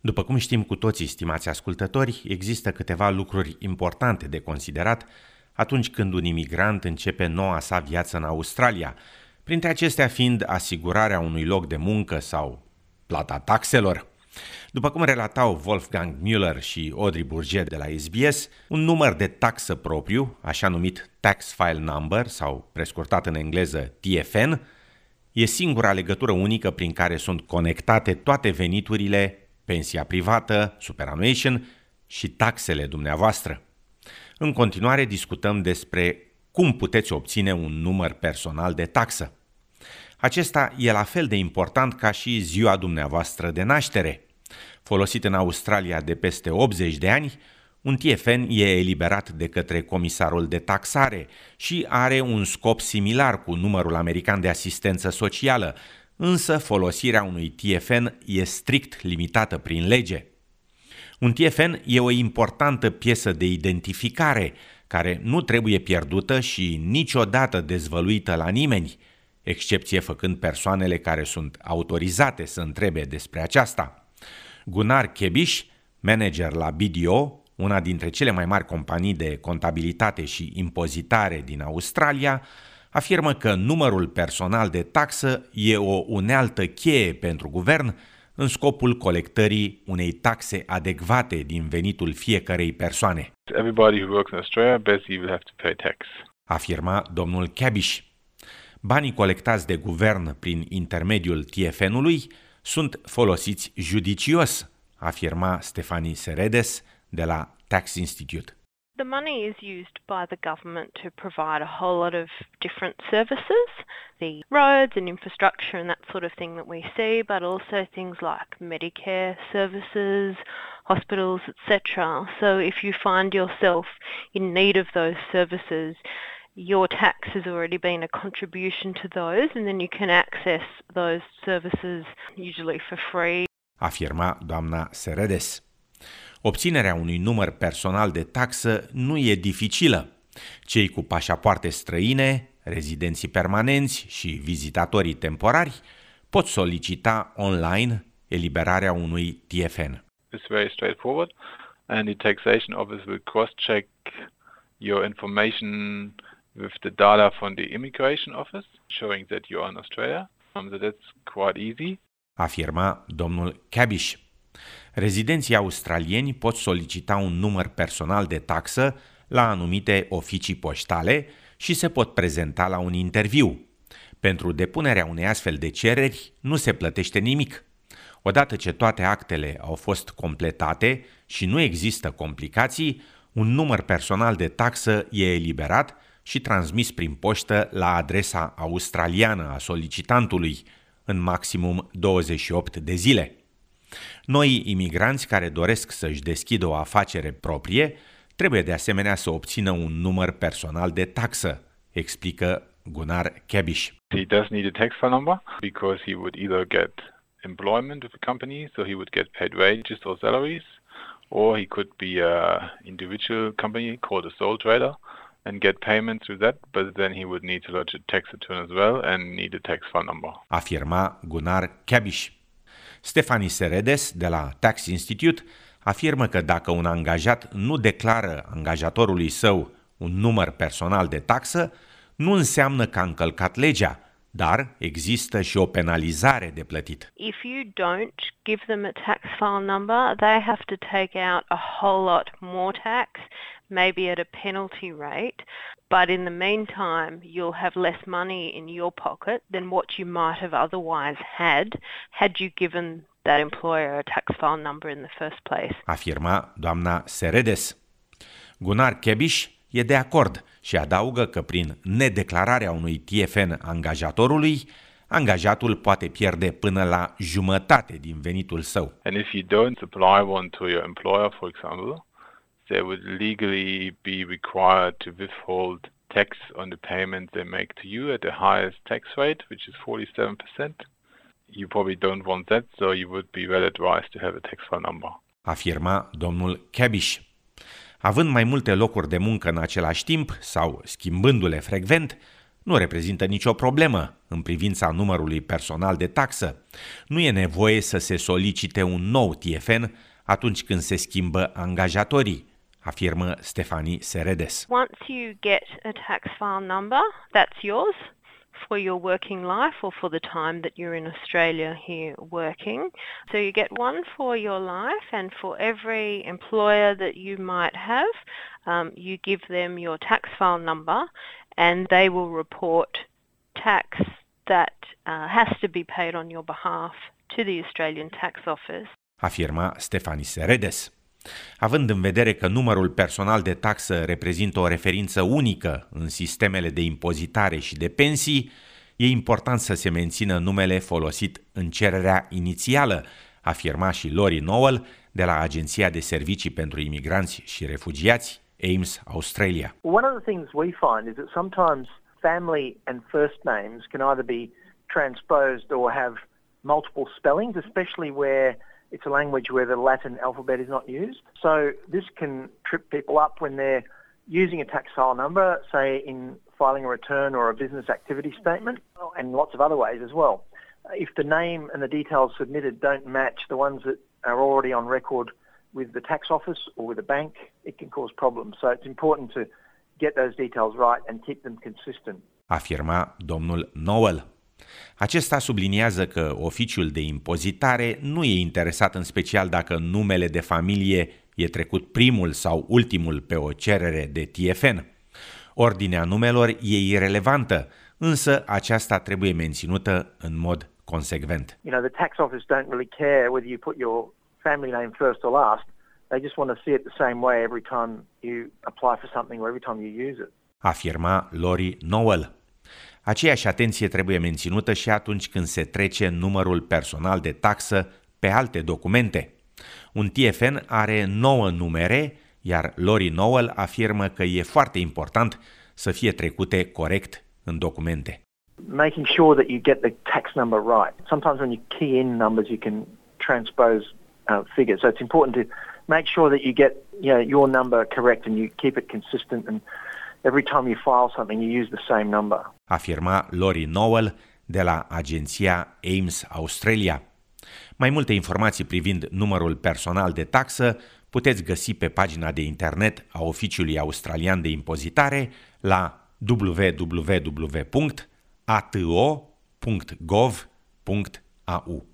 După cum știm cu toții, stimați ascultători, există câteva lucruri importante de considerat atunci când un imigrant începe noua sa viață în Australia, printre acestea fiind asigurarea unui loc de muncă sau plata taxelor. După cum relatau Wolfgang Müller și Audrey Bourget de la SBS, un număr de taxă propriu, așa numit Tax File Number sau prescurtat în engleză TFN, e singura legătură unică prin care sunt conectate toate veniturile, pensia privată, superannuation și taxele dumneavoastră. În continuare discutăm despre cum puteți obține un număr personal de taxă. Acesta e la fel de important ca și ziua dumneavoastră de naștere. Folosit în Australia de peste 80 de ani, un TFN e eliberat de către comisarul de taxare și are un scop similar cu numărul american de asistență socială, însă folosirea unui TFN e strict limitată prin lege. Un TFN e o importantă piesă de identificare care nu trebuie pierdută și niciodată dezvăluită la nimeni, excepție făcând persoanele care sunt autorizate să întrebe despre aceasta. Gunnar Kebish, manager la BDO, una dintre cele mai mari companii de contabilitate și impozitare din Australia, afirmă că numărul personal de taxă e o unealtă cheie pentru guvern în scopul colectării unei taxe adecvate din venitul fiecarei persoane. Everybody who works in Australia basically will have to pay tax. Afirma domnul Cabish. Banii colectați de guvern prin intermediul TFN-ului sunt folosiți judicios, afirma Stefani Seredes de la Tax Institute. The money is used by the government to provide a whole lot of different services, the roads and infrastructure and that sort of thing that we see, but also things like Medicare services, hospitals, etc. So if you find yourself in need of those services, your tax has already been a contribution to those, and then you can access those services usually for free. Afirma doamna Seredes. Obținerea unui număr personal de taxă nu e dificilă. Cei cu pașapoarte străine, rezidenții permanenți și vizitatorii temporari pot solicita online eliberarea unui TFN. It's very straightforward and the taxation office will cross-check your information with the data from the immigration office showing that you are in Australia. Um, so that's quite easy. Afirma domnul Cabish. Rezidenții australieni pot solicita un număr personal de taxă la anumite oficii poștale și se pot prezenta la un interviu. Pentru depunerea unei astfel de cereri nu se plătește nimic. Odată ce toate actele au fost completate și nu există complicații, un număr personal de taxă e eliberat și transmis prin poștă la adresa australiană a solicitantului în maximum 28 de zile. Noi imigranți care doresc să-și deschidă o afacere proprie trebuie de asemenea să obțină un număr personal de taxă, explică Gunnar Kebish. He does need a tax file number because he would either get employment with a company, so he would get paid wages or salaries, or he could be a individual company called a sole trader and get payment through that, but then he would need to lodge a tax return as well and need a tax file number. Afirma Gunnar Kebish. Stefani Seredes, de la Tax Institute, afirmă că dacă un angajat nu declară angajatorului său un număr personal de taxă, nu înseamnă că a încălcat legea, dar există și o penalizare de plătit. If you don't give them a tax file number, they have to take out a whole lot more tax, maybe at a penalty rate, but in the meantime, you'll have less money in your pocket than what you might have otherwise had had you given that employer a tax file number in the first place. Afirma doamna Seredes. Gunnar Kebish e de acord și adaugă că prin nedeclararea unui TFN angajatorului, angajatul poate pierde până la jumătate din venitul său. And if you don't supply one to your employer, for example, they would legally be required to withhold tax on the payment they make to you at the highest tax rate, which is 47%. You probably don't want that, so you would be well advised to have a tax file number. Afirma domnul Cabish. Având mai multe locuri de muncă în același timp sau schimbându-le frecvent, nu reprezintă nicio problemă în privința numărului personal de taxă. Nu e nevoie să se solicite un nou TFN atunci când se schimbă angajatorii, afirmă Stefani Seredes. Once you get a tax file number, that's yours. for your working life or for the time that you're in Australia here working. So you get one for your life, and for every employer that you might have, um, you give them your tax file number, and they will report tax that uh, has to be paid on your behalf to the Australian Tax Office. Afirma Stefani Seredes. Având în vedere că numărul personal de taxă reprezintă o referință unică în sistemele de impozitare și de pensii, e important să se mențină numele folosit în cererea inițială, afirma și Lori Nowell de la Agenția de Servicii pentru Imigranți și Refugiați, AIMS Australia. One of the things we find is that sometimes family and first names can either be transposed or have multiple spellings, especially where It's a language where the Latin alphabet is not used. So this can trip people up when they're using a tax file number, say in filing a return or a business activity statement, and lots of other ways as well. Uh, if the name and the details submitted don't match the ones that are already on record with the tax office or with a bank, it can cause problems. So it's important to get those details right and keep them consistent. Afirma domnul Noel. Acesta subliniază că oficiul de impozitare nu e interesat în special dacă numele de familie e trecut primul sau ultimul pe o cerere de TFN. Ordinea numelor e irelevantă, însă aceasta trebuie menținută în mod consecvent. You know, the tax office don't really care whether you put your family name first or last. They just want to see it the same way every time you apply for something or every time you use it. Afirma Lori Noel. Aceeași atenție trebuie menținută și atunci când se trece numărul personal de taxă pe alte documente. Un TFN are 9 numere, iar Lori Nowell afirmă că e foarte important să fie trecute corect în documente. Making sure that you get the tax number right. Sometimes when you key in numbers you can transpose uh, figures. So it's important to make sure that you get you know, your number correct and you keep it consistent and every time you file something, you use the same number. Afirma Lori Nowell de la agenția Ames Australia. Mai multe informații privind numărul personal de taxă puteți găsi pe pagina de internet a Oficiului Australian de Impozitare la www.ato.gov.au.